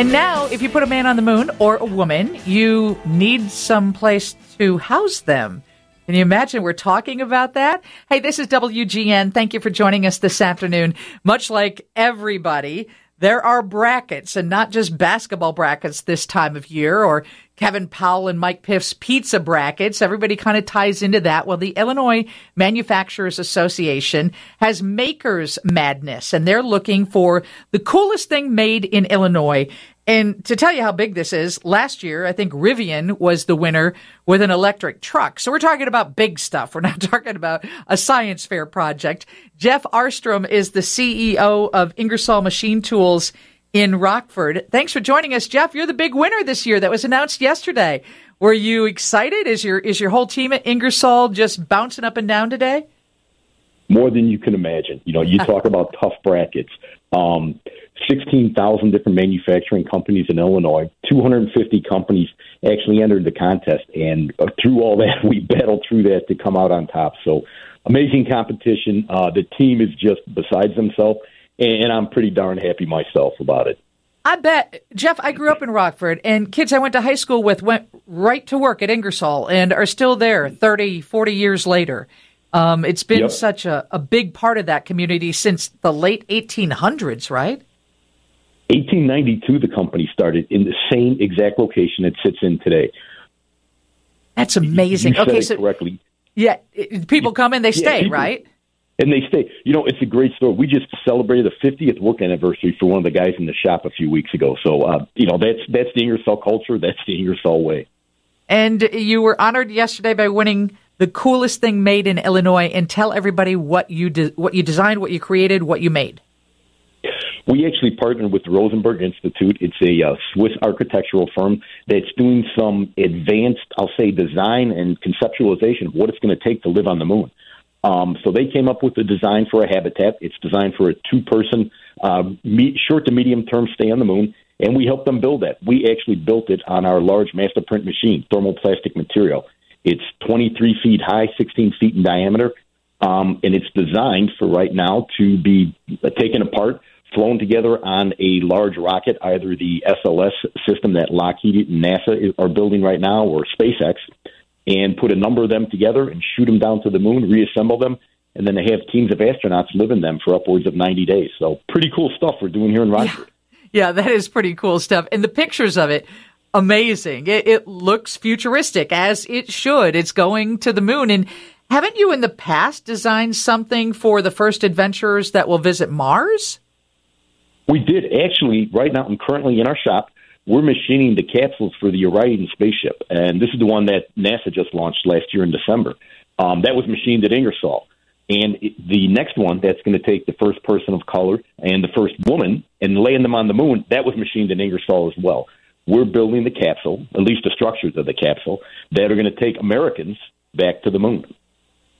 And now, if you put a man on the moon or a woman, you need some place to house them. Can you imagine we're talking about that? Hey, this is WGN. Thank you for joining us this afternoon. Much like everybody, there are brackets and not just basketball brackets this time of year or Kevin Powell and Mike Piff's pizza brackets. Everybody kind of ties into that. Well, the Illinois Manufacturers Association has Makers Madness and they're looking for the coolest thing made in Illinois. And to tell you how big this is, last year, I think Rivian was the winner with an electric truck. So we're talking about big stuff. We're not talking about a science fair project. Jeff Ahrstrom is the CEO of Ingersoll Machine Tools in Rockford. Thanks for joining us, Jeff. You're the big winner this year that was announced yesterday. Were you excited? Is your is your whole team at Ingersoll just bouncing up and down today? More than you can imagine. You know, you talk about tough brackets. Um, 16,000 different manufacturing companies in Illinois. 250 companies actually entered the contest, and uh, through all that, we battled through that to come out on top. So, amazing competition. Uh, the team is just besides themselves, and I'm pretty darn happy myself about it. I bet, Jeff, I grew up in Rockford, and kids I went to high school with went right to work at Ingersoll and are still there 30, 40 years later. Um, it's been yep. such a, a big part of that community since the late 1800s, right? 1892, the company started in the same exact location it sits in today. That's amazing. You, you okay, so correctly. Yeah, people come and they stay, people, right? And they stay. You know, it's a great story. We just celebrated the 50th work anniversary for one of the guys in the shop a few weeks ago. So, uh, you know, that's that's the Ingersoll culture. That's the Ingersoll way. And you were honored yesterday by winning the coolest thing made in Illinois. And tell everybody what you de- what you designed, what you created, what you made. We actually partnered with the Rosenberg Institute. It's a uh, Swiss architectural firm that's doing some advanced, I'll say, design and conceptualization of what it's going to take to live on the moon. Um, so they came up with the design for a habitat. It's designed for a two-person, uh, me- short to medium-term stay on the moon, and we helped them build that. We actually built it on our large MasterPrint machine, thermoplastic material. It's 23 feet high, 16 feet in diameter, um, and it's designed for right now to be taken apart flown together on a large rocket, either the SLS system that Lockheed and NASA are building right now or SpaceX, and put a number of them together and shoot them down to the moon, reassemble them, and then they have teams of astronauts live in them for upwards of 90 days. So, pretty cool stuff we're doing here in Rockford. Yeah, yeah that is pretty cool stuff. And the pictures of it, amazing. It, it looks futuristic, as it should. It's going to the moon. And haven't you in the past designed something for the first adventurers that will visit Mars? We did actually right now. I'm currently in our shop. We're machining the capsules for the Orion spaceship, and this is the one that NASA just launched last year in December. Um, that was machined at Ingersoll. And the next one that's going to take the first person of color and the first woman and laying them on the moon, that was machined in Ingersoll as well. We're building the capsule, at least the structures of the capsule, that are going to take Americans back to the moon.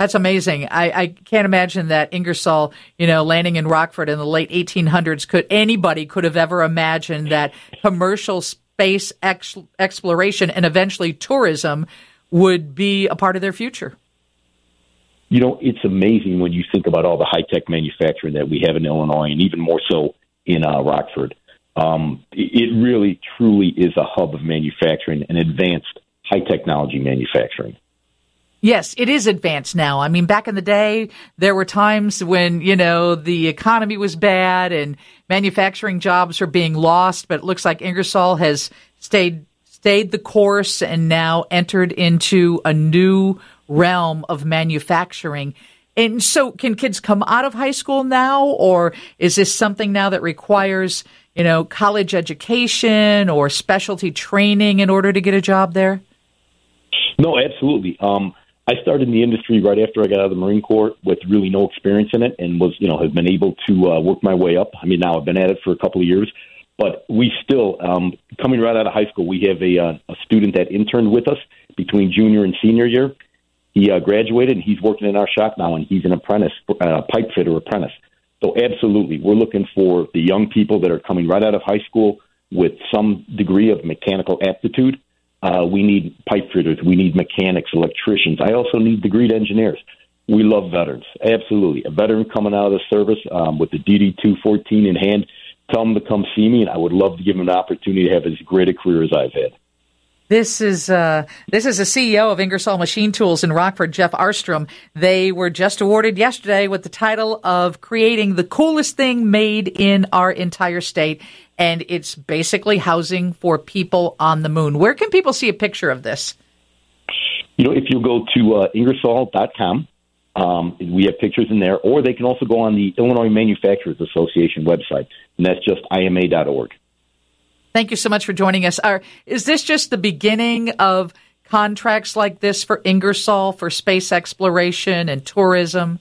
That's amazing. I, I, can't imagine that Ingersoll, you know, landing in Rockford in the late 1800s could anybody could have ever imagined that commercial space ex- exploration and eventually tourism would be a part of their future. You know, it's amazing when you think about all the high tech manufacturing that we have in Illinois, and even more so in uh, Rockford. Um, it really, truly is a hub of manufacturing and advanced high technology manufacturing. Yes, it is advanced now. I mean, back in the day, there were times when, you know, the economy was bad and manufacturing jobs were being lost, but it looks like Ingersoll has stayed stayed the course and now entered into a new realm of manufacturing. And so can kids come out of high school now or is this something now that requires, you know, college education or specialty training in order to get a job there? No, absolutely. Um, I started in the industry right after I got out of the Marine Corps with really no experience in it, and was you know have been able to uh, work my way up. I mean, now I've been at it for a couple of years, but we still um, coming right out of high school. We have a, uh, a student that interned with us between junior and senior year. He uh, graduated and he's working in our shop now, and he's an apprentice, uh, pipe fitter apprentice. So absolutely, we're looking for the young people that are coming right out of high school with some degree of mechanical aptitude uh, we need pipe fitters. We need mechanics, electricians. I also need degreed engineers. We love veterans. Absolutely. A veteran coming out of the service um, with the DD 214 in hand, tell him to come see me, and I would love to give them an opportunity to have as great a career as I've had. This is uh, this is the CEO of Ingersoll Machine Tools in Rockford, Jeff Ahrstrom. They were just awarded yesterday with the title of creating the coolest thing made in our entire state, and it's basically housing for people on the moon. Where can people see a picture of this? You know, if you go to uh, Ingersoll.com, um, we have pictures in there, or they can also go on the Illinois Manufacturers Association website, and that's just ima.org. Thank you so much for joining us. Is this just the beginning of contracts like this for Ingersoll for space exploration and tourism?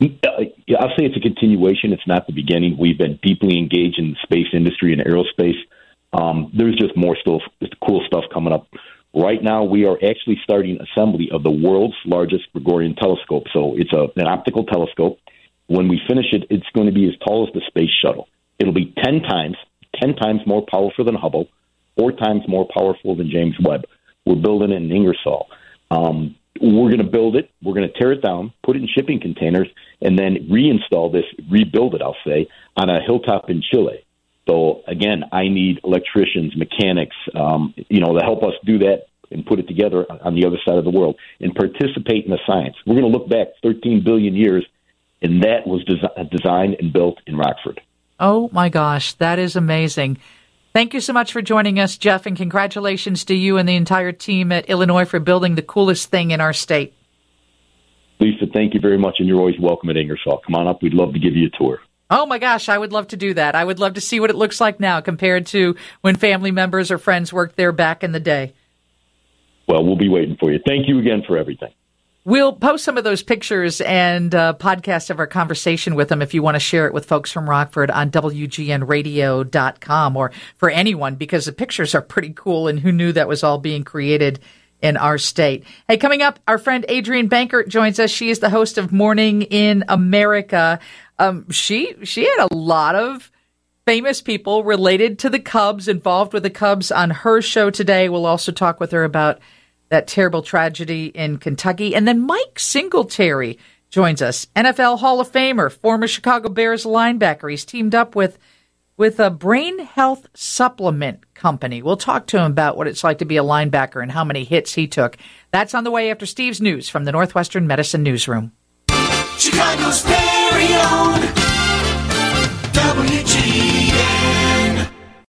I'll say it's a continuation. It's not the beginning. We've been deeply engaged in the space industry and aerospace. Um, there's just more stuff, cool stuff coming up. Right now, we are actually starting assembly of the world's largest Gregorian telescope. So it's a, an optical telescope. When we finish it, it's going to be as tall as the space shuttle. It'll be 10 times 10 times more powerful than Hubble, four times more powerful than James Webb. We're building it in Ingersoll. Um, we're going to build it. We're going to tear it down, put it in shipping containers, and then reinstall this, rebuild it, I'll say, on a hilltop in Chile. So again, I need electricians, mechanics, um, you know, to help us do that and put it together on the other side of the world and participate in the science. We're going to look back 13 billion years, and that was des- designed and built in Rockford. Oh my gosh, that is amazing. Thank you so much for joining us, Jeff, and congratulations to you and the entire team at Illinois for building the coolest thing in our state. Lisa, thank you very much, and you're always welcome at Ingersoll. Come on up. We'd love to give you a tour. Oh my gosh, I would love to do that. I would love to see what it looks like now compared to when family members or friends worked there back in the day. Well, we'll be waiting for you. Thank you again for everything. We'll post some of those pictures and uh, podcast of our conversation with them if you want to share it with folks from Rockford on WGNradio.com or for anyone because the pictures are pretty cool and who knew that was all being created in our state. Hey, coming up, our friend Adrienne Bankert joins us. She is the host of Morning in America. Um, she she had a lot of famous people related to the Cubs involved with the Cubs on her show today. We'll also talk with her about that terrible tragedy in Kentucky. And then Mike Singletary joins us, NFL Hall of Famer, former Chicago Bears linebacker. He's teamed up with with a brain health supplement company. We'll talk to him about what it's like to be a linebacker and how many hits he took. That's on the way after Steve's news from the Northwestern Medicine Newsroom. Chicago's very own